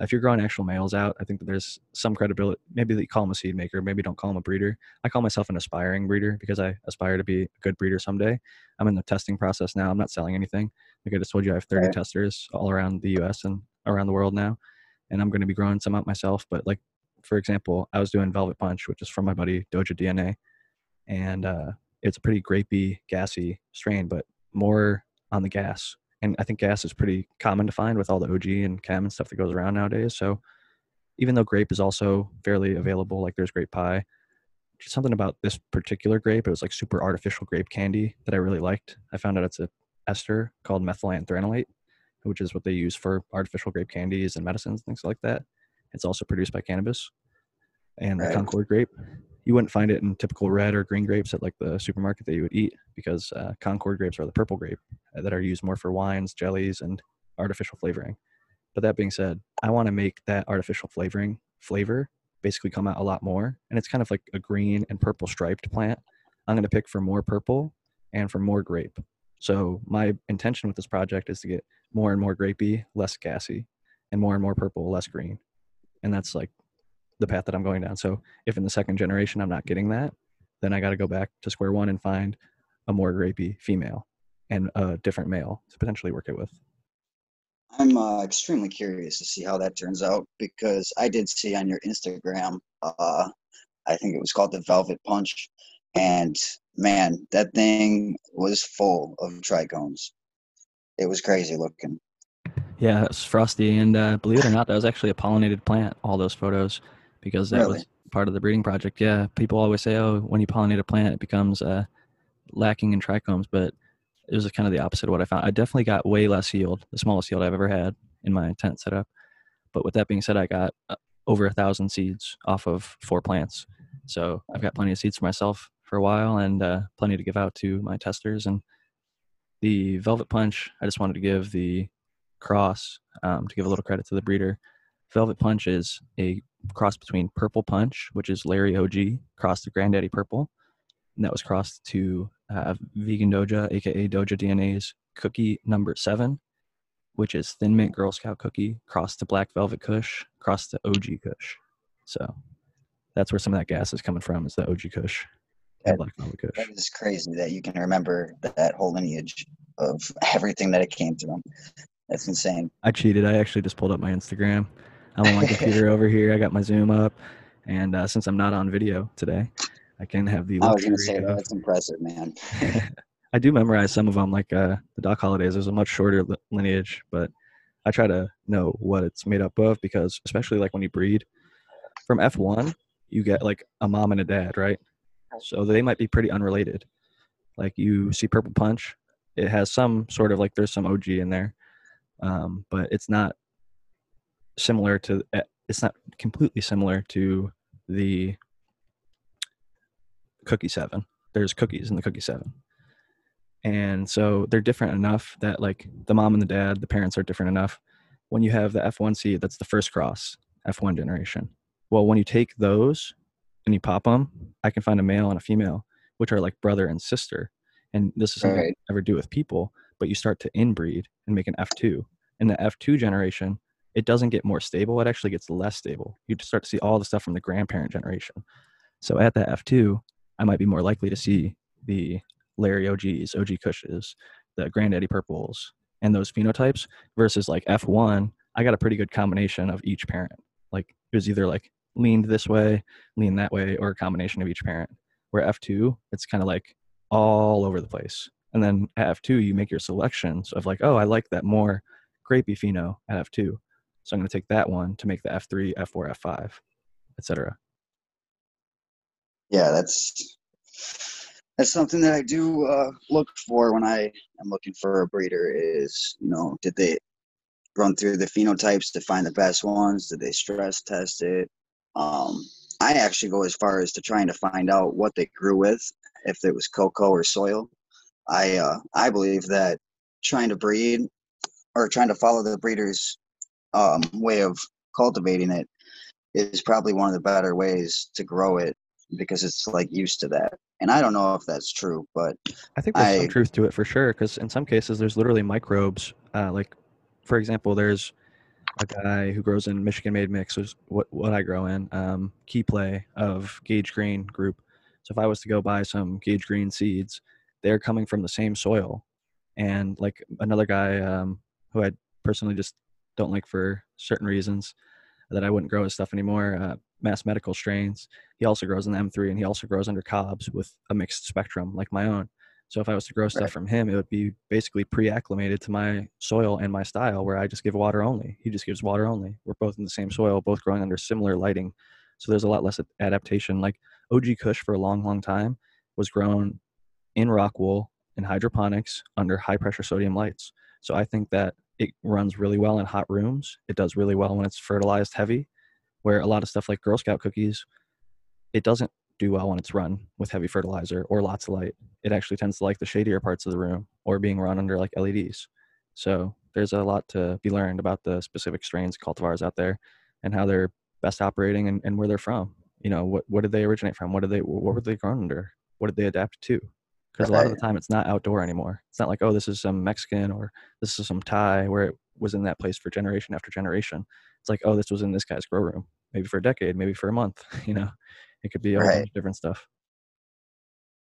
if you're growing actual males out, I think that there's some credibility. Maybe that you call them a seed maker, maybe don't call them a breeder. I call myself an aspiring breeder because I aspire to be a good breeder someday. I'm in the testing process now. I'm not selling anything. Like I just told you, I have 30 testers all around the U.S. and around the world now, and I'm going to be growing some out myself. But like, for example, I was doing Velvet Punch, which is from my buddy Doja DNA, and uh, it's a pretty grapey, gassy strain, but more on the gas and I think gas is pretty common to find with all the OG and chem and stuff that goes around nowadays. So even though grape is also fairly available, like there's grape pie, just something about this particular grape, it was like super artificial grape candy that I really liked. I found out it's a ester called methylanthranilate, which is what they use for artificial grape candies and medicines, and things like that. It's also produced by cannabis and the Concord grape you wouldn't find it in typical red or green grapes at like the supermarket that you would eat because uh, Concord grapes are the purple grape uh, that are used more for wines, jellies, and artificial flavoring. But that being said, I want to make that artificial flavoring flavor basically come out a lot more. And it's kind of like a green and purple striped plant. I'm going to pick for more purple and for more grape. So my intention with this project is to get more and more grapey, less gassy, and more and more purple, less green. And that's like the path that I'm going down. So if in the second generation I'm not getting that, then I got to go back to square one and find a more grapey female and a different male to potentially work it with. I'm uh, extremely curious to see how that turns out because I did see on your Instagram, uh, I think it was called the Velvet Punch, and man, that thing was full of trichomes. It was crazy looking. Yeah, it was frosty, and uh, believe it or not, that was actually a pollinated plant. All those photos because that really? was part of the breeding project. Yeah, people always say, "Oh, when you pollinate a plant, it becomes uh, lacking in trichomes," but it was kind of the opposite of what I found. I definitely got way less yield, the smallest yield I've ever had in my tent setup. But with that being said, I got uh, over a thousand seeds off of four plants. So I've got plenty of seeds for myself for a while and uh, plenty to give out to my testers. And the Velvet Punch, I just wanted to give the cross um, to give a little credit to the breeder. Velvet Punch is a cross between Purple Punch, which is Larry OG, crossed to Granddaddy Purple, and that was crossed to uh, Vegan Doja, aka Doja DNA's cookie number seven, which is Thin Mint Girl Scout cookie, crossed to Black Velvet Kush, crossed to OG Kush. So that's where some of that gas is coming from, is the OG Kush. That, Black Velvet Kush. That is crazy that you can remember that whole lineage of [LAUGHS] everything that it came through. That's insane. I cheated. I actually just pulled up my Instagram. I'm on my [LAUGHS] computer over here. I got my Zoom up, and uh, since I'm not on video today, I can have the. I was going to say of, that's impressive, man. [LAUGHS] [LAUGHS] I do memorize some of them, like uh, the Doc Holidays. There's a much shorter lineage, but I try to know what it's made up of because, especially like when you breed from F1, you get like a mom and a dad, right? So they might be pretty unrelated. Like you see Purple Punch, it has some sort of like there's some OG in there, um, but it's not similar to eh, it's not completely similar to the cookie seven. There's cookies in the cookie seven. And so they're different enough that like the mom and the dad the parents are different enough. When you have the f1 seed that's the first cross f1 generation. Well when you take those and you pop them i can find a male and a female which are like brother and sister. And this is something Right. you never do with people, but you start to inbreed and make an F2. And the F2 generation, it doesn't get more stable, it actually gets less stable. You start to see all the stuff from the grandparent generation. So at that F2, I might be more likely to see the Larry OGs, OG Kushes, the Granddaddy Purples, and those phenotypes versus like F1, I got a pretty good combination of each parent. Like it was either like leaned this way, leaned that way, or a combination of each parent. Where F2, it's kind of like all over the place. And then at F2, you make your selections of like, oh, I like that more grapey pheno at F2. So I'm going to take that one to make the F3, F4, F5, etc. Yeah, that's that's something that I do uh, look for when I am looking for a breeder. Is you know, did they run through the phenotypes to find the best ones? Did they stress test it? Um, I actually go as far as to trying to find out what they grew with, if it was coco or soil. I uh, I believe that trying to breed or trying to follow the breeder's um, way of cultivating it is probably one of the better ways to grow it because it's like used to that. And I don't know if that's true, but I think there's I- some truth to it for sure. Because in some cases, there's literally microbes. Uh, like, for example, there's a guy who grows in Michigan Made Mix, which is what what I grow in. Um, key play of Gage Green Group. So if I was to go buy some Gage Green seeds, they're coming from the same soil. And like another guy um, who I personally just don't like for certain reasons that I wouldn't grow his stuff anymore. Uh, Mass Medical strains. He also grows in the M3, and he also grows under cobs with a mixed spectrum like my own. So if I was to grow stuff Right. from him, it would be basically pre-acclimated to my soil and my style, where I just give water only. He just gives water only. We're both in the same soil, both growing under similar lighting, so there's a lot less adaptation. Like OG Kush for a long, long time was grown in rock wool in hydroponics under high pressure sodium lights. So I think that it runs really well in hot rooms. It does really well when it's fertilized heavy, where a lot of stuff like Girl Scout cookies, it doesn't do well when it's run with heavy fertilizer or lots of light. It actually tends to like the shadier parts of the room or being run under like LEDs. So there's a lot to be learned about the specific strains cultivars out there and how they're best operating and, and where they're from. You know, what what did they originate from? What did they what were they grown under? What did they adapt to? Because a lot of the time it's not outdoor anymore. It's not like, oh, this is some Mexican or this is some Thai where it was in that place for generation after generation. It's like, oh, this was in this guy's grow room, maybe for a decade, maybe for a month. [LAUGHS] You know, it could be a Right. bunch of different stuff.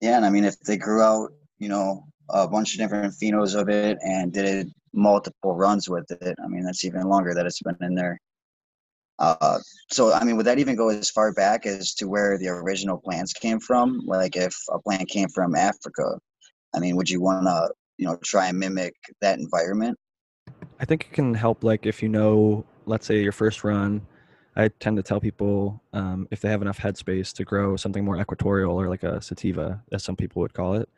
yeah, and I mean, if they grew out, you know, a bunch of different phenos of it and did it multiple runs with it, I mean, that's even longer that it's been in there. Uh, so, I mean, would that even go as far back as to where the original plants came from? Like, if a plant came from Africa, I mean, would you want to, you know, try and mimic that environment? I think it can help, like if you know, let's say your first run. I tend to tell people um, if they have enough headspace to grow something more equatorial or like a sativa, as some people would call it,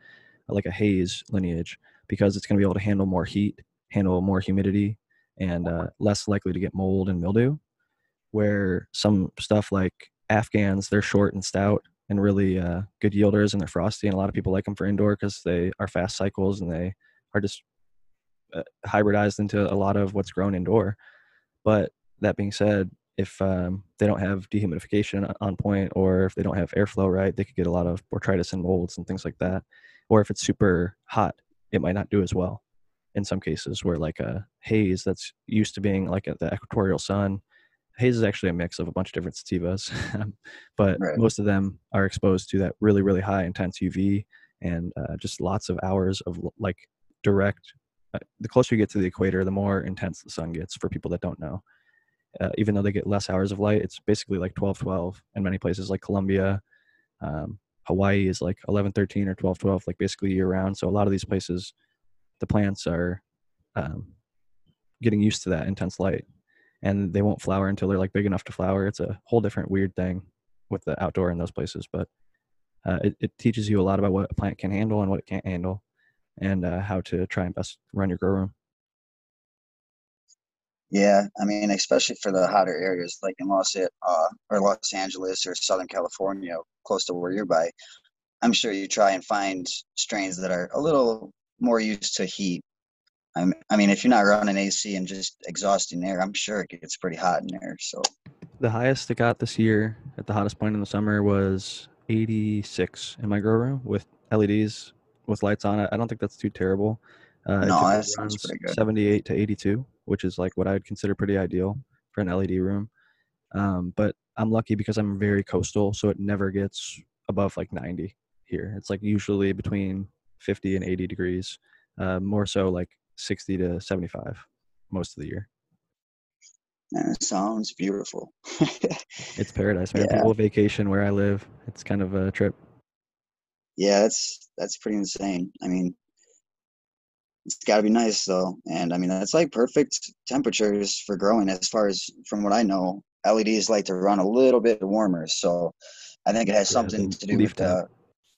like a haze lineage, because it's going to be able to handle more heat, handle more humidity, and uh, less likely to get mold and mildew. Where some stuff like Afghans, they're short and stout and really uh, good yielders, and they're frosty, and a lot of people like them for indoor because they are fast cycles and they are just uh, hybridized into a lot of what's grown indoor. But that being said, if um, they don't have dehumidification on point or if they don't have airflow right, they could get a lot of botrytis and molds and things like that. Or if it's super hot, it might not do as well in some cases where like a haze that's used to being like at the equatorial sun haze is actually a mix of a bunch of different sativas [LAUGHS] but Right. most of them are exposed to that really really high intense uv and uh, just lots of hours of like direct uh, the closer you get to the equator the more intense the sun gets for people that don't know. Uh, even though they get less hours of light it's basically like 12 12 in many places like colombia um, hawaii is like 11 13 or 12 12 like basically year round. So a lot of these places the plants are um, getting used to that intense light and they won't flower until they're like big enough to flower it's a whole different weird thing with the outdoor in those places but uh, it, it teaches you a lot about what a plant can handle and what it can't handle and uh, how to try and best run your grow room Yeah, I mean, especially for the hotter areas like in Los uh, or Los Angeles or Southern California, close to where you're by. I'm sure you try and find strains that are a little more used to heat. I'm, I mean, if you're not running AC and just exhausting air, I'm sure it gets pretty hot in there. So, the highest it got this year at the hottest point in the summer was 86 in my grow room with leds with lights on. I don't think that's too terrible. Uh, no, that sounds pretty good. 78 to 82, which is like what I would consider pretty ideal for an LED room. Um, but I'm lucky because I'm very coastal, so it never gets above like 90 here. It's like usually between 50 and 80 degrees, uh, more so like 60 to 75 most of the year. That sounds beautiful. [LAUGHS] it's paradise, man. Yeah. People vacation where I live. It's kind of a trip. Yeah, that's that's pretty insane. I mean, it's got to be nice though, and I mean that's like perfect temperatures for growing. As far as from what I know, LEDs like to run a little bit warmer, so I think it has something yeah, to do with the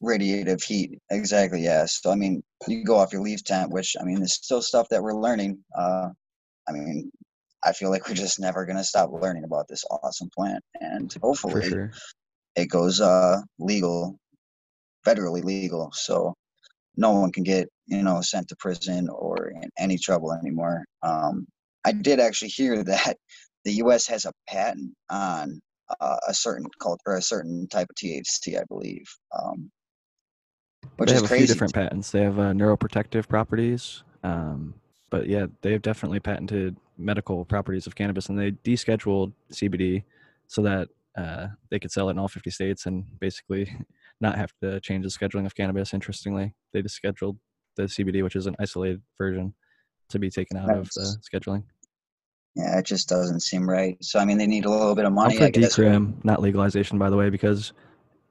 radiative heat. Exactly. Yeah. So I mean, you go off your leaf temp, which I mean, there's still stuff that we're learning. Uh, I mean, I feel like we're just never gonna stop learning about this awesome plant, and hopefully, sure. it goes uh, legal, federally legal, so no one can get you know sent to prison or in any trouble anymore. Um, I did actually hear [LAUGHS] that the U.S. has a patent on uh, a certain cult or a certain type of THC, I believe. Um, which they have a few different patents. They have uh, neuroprotective properties, um, but yeah, they have definitely patented medical properties of cannabis, and they descheduled CBD so that uh, they could sell it in all 50 states and basically [LAUGHS] not have to change the scheduling of cannabis. Interestingly, they just scheduled the CBD, which is an isolated version, to be taken out That's, of the scheduling. Yeah, it just doesn't seem right. So I mean, they need a little bit of money. I'm for decrim, not legalization, by the way, because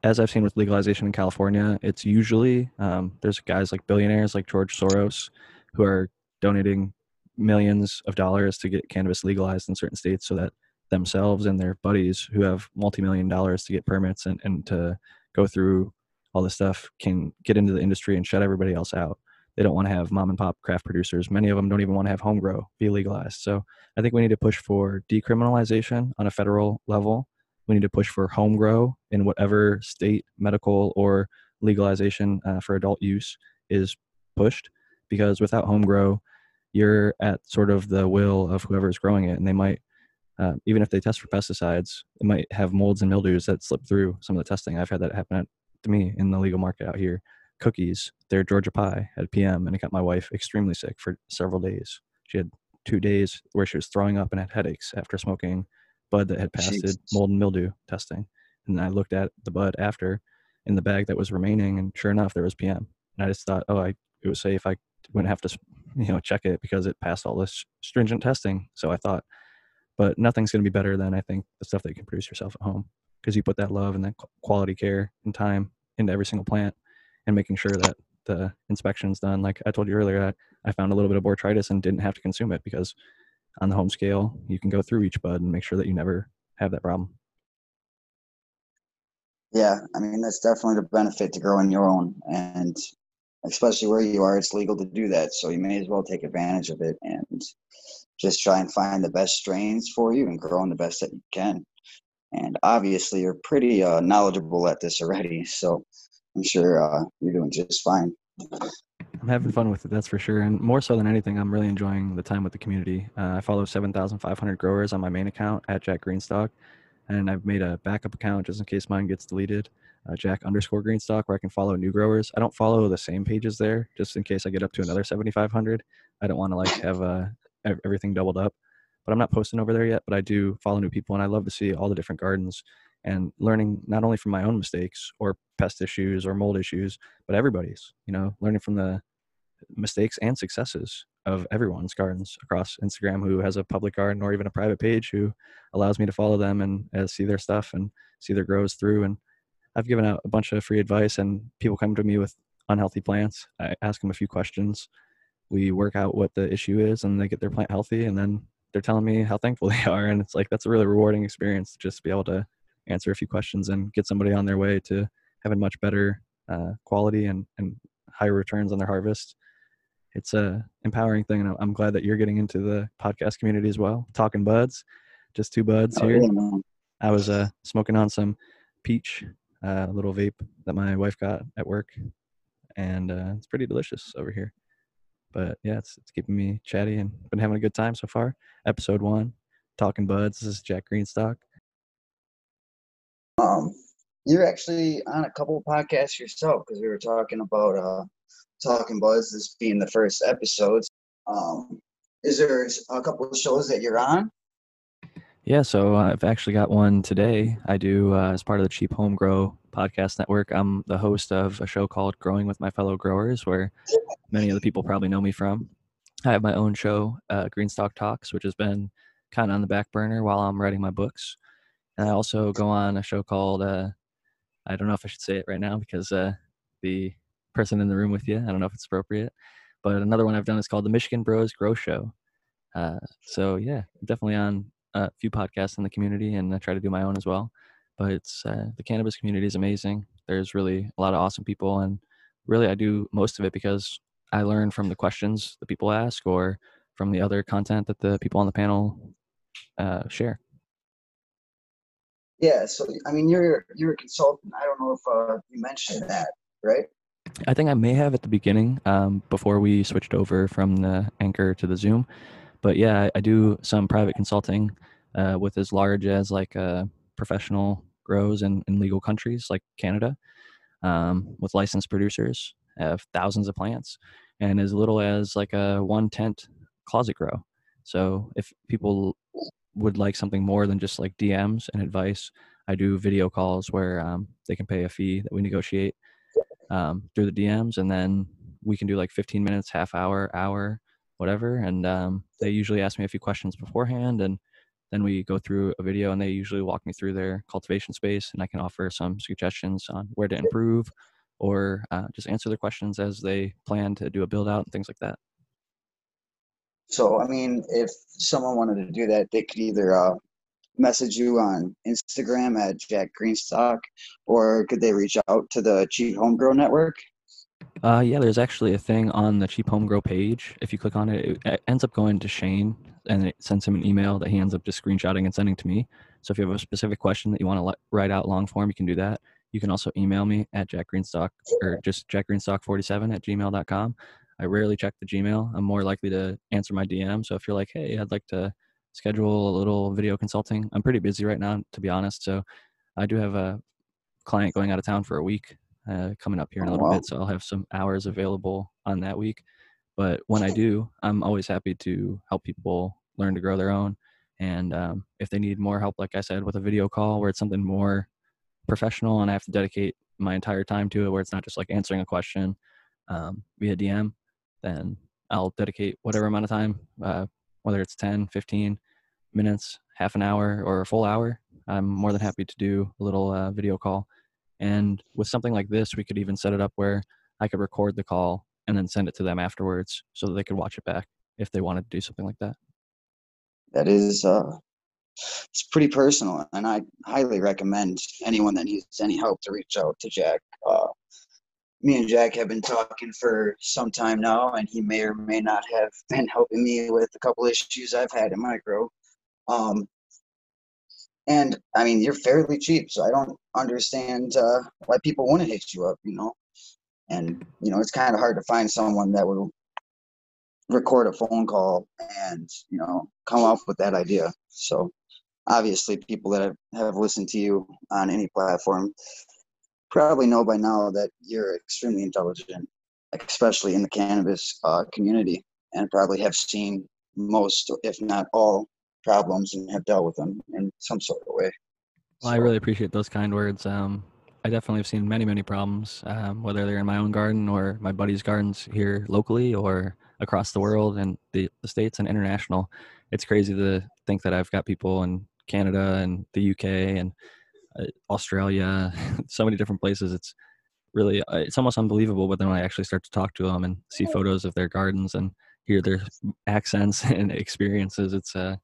as I've seen with legalization in California, it's usually um, there's guys like billionaires like George Soros who are donating millions of dollars to get cannabis legalized in certain states so that themselves and their buddies who have multi-million dollars to get permits and, and to go through all this stuff can get into the industry and shut everybody else out they don't want to have mom and pop craft producers. Many of them don't even want to have home grow be legalized. So I think we need to push for decriminalization on a federal level. We need to push for home grow in whatever state medical or legalization uh, for adult use is pushed because without home grow, you're at sort of the will of whoever is growing it and they might uh, even if they test for pesticides it might have molds and mildews that slip through some of the testing i've had that happen to me in the legal market out here cookies, their Georgia pie at PM, and it got my wife extremely sick for several days. She had two days where she was throwing up and had headaches after smoking bud that had passed Jesus. mold and mildew testing. And I looked at the bud after in the bag that was remaining, and sure enough, there was PM. And I just thought, oh, I it was safe. I wouldn't have to, you know, check it because it passed all this stringent testing. So I thought, but nothing's going to be better than I think the stuff that you can produce yourself at home because you put that love and that quality care and time into every single plant and making sure that the inspection's done. Like I told you earlier, I, I found a little bit of botrytis and didn't have to consume it because on the home scale, you can go through each bud and make sure that you never have that problem. Yeah, I mean that's definitely the benefit to growing your own, and especially where you are, it's legal to do that. So you may as well take advantage of it and just try and find the best strains for you and grow the best that you can. And obviously, you're pretty uh, knowledgeable at this already, [LAUGHS] so I'm sure uh, you're doing just fine. I'm having fun with it, that's for sure. And more so than anything, I'm really enjoying the time with the community. Uh, I follow 7,500 growers on my main account at Jack Greenstock, and I've made a backup account just in case mine gets deleted. Uh, Jack underscore Greenstock, where I can follow new growers. I don't follow the same pages there, just in case I get up to another 7,500. I don't want to like have uh, everything doubled up. But I'm not posting over there yet. But I do follow new people, and I love to see all the different gardens and learning not only from my own mistakes or pest issues or mold issues, but everybody's, you know, learning from the mistakes and successes of everyone's gardens across Instagram who has a public garden or even a private page who allows me to follow them and uh, see their stuff and see their grows through. And I've given out a bunch of free advice and people come to me with unhealthy plants. I ask them a few questions. We work out what the issue is and they get their plant healthy and then they're telling me how thankful [LAUGHS] they are. And it's like, that's a really rewarding experience just to be able to answer a few questions and get somebody on their way to having much better uh, quality and, and higher returns on their harvest. It's a empowering thing, and I'm glad that you're getting into the podcast community as well. Talking buds, just two buds oh, here. Yeah, I was uh, smoking on some peach, uh, little vape that my wife got at work, and uh, it's pretty delicious over here. But yeah, it's it's keeping me chatty and been having a good time so far. Episode one, talking buds. This is Jack Greenstock. Um, you're actually on a couple of podcasts yourself because we were talking about uh, Talking Buds, this being the first episode. Um, is there a couple of shows that you're on? Yeah, so I've actually got one today. I do uh, as part of the Cheap Home Grow podcast network. I'm the host of a show called Growing with My Fellow Growers, where many of the people probably know me from. I have my own show, uh, Greenstock Talks, which has been kind of on the back burner while I'm writing my books. And I also go on a show called, uh, I don't know if I should say it right now because uh, the person in the room with you, I don't know if it's appropriate. But another one I've done is called the Michigan Bros Grow Show. Uh, so yeah, definitely on a few podcasts in the community, and I try to do my own as well. But it's uh, the cannabis community is amazing. There's really a lot of awesome people, and really I do most of it because I learn from the questions that people ask or from the other content that the people on the panel uh, share. Yeah, so I mean, you're you're a consultant. I don't know if uh, you mentioned that, right? I think I may have at the beginning um, before we switched over from the Anchor to the Zoom. But yeah, I, do some private consulting uh, with as large as like uh, professional grows in, in legal countries like Canada um, with licensed producers of thousands of plants and as little as like a one tent closet grow. So if people would like something more than just like DMs and advice, I do video calls where um, they can pay a fee that we negotiate um, through the DMs, and then we can do like 15 minutes, half hour, hour, whatever. And um, they usually ask me a few questions beforehand, and then we go through a video, and they usually walk me through their cultivation space, and I can offer some suggestions on where to improve, or uh, just answer their questions as they plan to do a build out and things like that. So, I mean, if someone wanted to do that, they could either uh, message you on Instagram at Jack Greenstock, or could they reach out to the Cheap Home Grow Network? Uh, yeah, there's actually a thing on the Cheap Home Grow page. If you click on it, it ends up going to Shane, and it sends him an email that he ends up just screenshotting and sending to me. So if you have a specific question that you want to write out long form, you can do that. You can also email me at Jack Greenstock or just jackgreenstock47 at gmail.com. I rarely check the Gmail. I'm more likely to answer my DM. So if you're like, hey, I'd like to schedule a little video consulting, I'm pretty busy right now, to be honest. So I do have a client going out of town for a week uh, coming up here in a oh, little wow. bit. So I'll have some hours available on that week. But when I do, I'm always happy to help people learn to grow their own. And um, if they need more help, like I said, with a video call where it's something more professional and I have to dedicate my entire time to it, where it's not just like answering a question um, via DM, then I'll dedicate whatever amount of time, uh, whether it's 10, 15 minutes, half an hour, or a full hour. I'm more than happy to do a little uh, video call. And with something like this, we could even set it up where I could record the call and then send it to them afterwards so that they could watch it back if they wanted to do something like that. That is, uh, it's pretty personal, and I highly recommend anyone that needs any help to reach out to Jack. Uh, me and Jack have been talking for some time now, and he may or may not have [LAUGHS] been helping me with a couple issues I've had in micro. Um, and I mean, you're fairly cheap, so I don't understand uh, why people want to hit you up, you know. And you know, it's kind of hard to find someone that will record a phone call and you know come up with that idea. So obviously, people that have, have listened to you on any platform probably know by now that you're extremely intelligent, especially in the cannabis uh, community, and probably have seen most, if not all, problems and have dealt with them in some sort of way. Well, I really appreciate those kind words. Um, I definitely have seen many, many problems, um, whether they're in my own garden or my buddy's gardens here locally or across the world and the, the states and international. It's crazy to think that I've got people in Canada and the UK and Australia, [LAUGHS] so many different places. It's really uh, it's almost unbelievable. But then when I actually start to talk to them and see photos of their gardens and hear their accents [LAUGHS] and experiences, it's uh,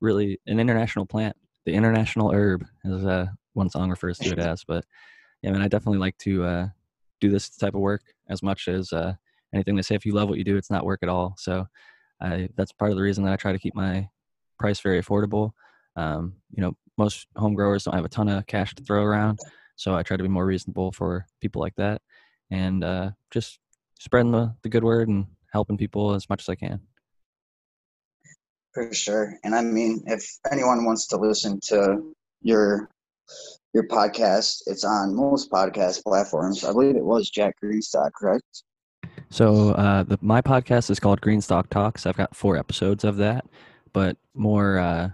really an international plant. The international herb, as uh, one song refers to it as. But yeah, I mean, I definitely like to uh, do this type of work as much as uh, anything. They say if you love what you do, it's not work at all. So I, that's part of the reason that I try to keep my price very affordable. Um, you know, most home growers don't have a ton of cash to throw around, so I try to be more reasonable for people like that, and uh, just spreading the, the good word and helping people as much as I can. For sure, and I mean, if anyone wants to listen to your your podcast, it's on most podcast platforms. I believe it was Jack Greenstock, correct? So uh, the, my podcast is called Greenstock Talks. I've got four episodes of that, but more, uh,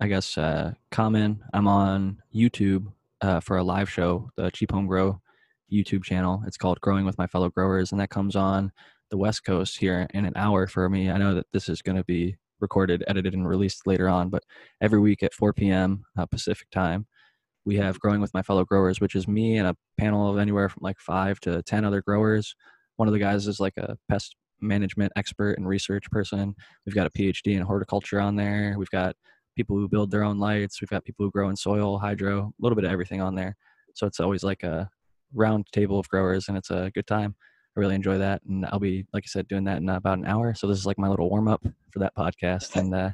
I guess, uh, common. I'm on YouTube uh, for a live show, the Cheap Home Grow YouTube channel. It's called Growing with My Fellow Growers, and that comes on the West Coast here in an hour for me. I know that this is going to be recorded, edited, and released later on, but every week at 4 p.m. Uh, Pacific time, we have Growing with My Fellow Growers, which is me and a panel of anywhere from like five to 10 other growers one of the guys is like a pest management expert and research person. We've got a PhD in horticulture on there. We've got people who build their own lights. We've got people who grow in soil, hydro, a little bit of everything on there. So it's always like a round table of growers and it's a good time. I really enjoy that. And I'll be, like I said, doing that in about an hour. So this is like my little warm up for that podcast. And uh,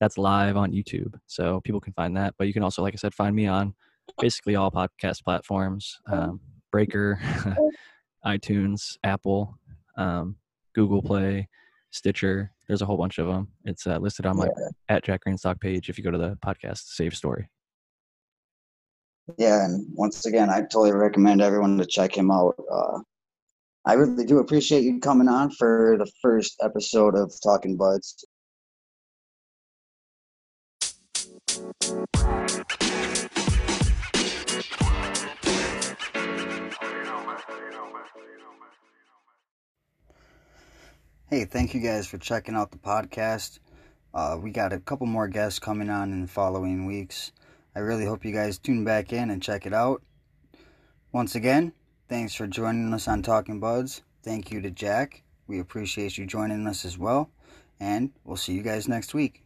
that's live on YouTube. So people can find that. But you can also, like I said, find me on basically all podcast platforms um, Breaker, [LAUGHS] iTunes, Apple, um, Google Play, Stitcher. There's a whole bunch of them. It's uh, listed on my yeah. at Jack Greenstock page if you go to the podcast Save Story. Yeah, and once again, I totally recommend everyone to check him out. Uh, I really do appreciate you coming on for the first episode of Talking Buds. Hey, thank you guys for checking out the podcast. Uh, we got a couple more guests coming on in the following weeks. I really hope you guys tune back in and check it out. Once again, thanks for joining us on Talking Buds. Thank you to Jack. We appreciate you joining us as well. And we'll see you guys next week.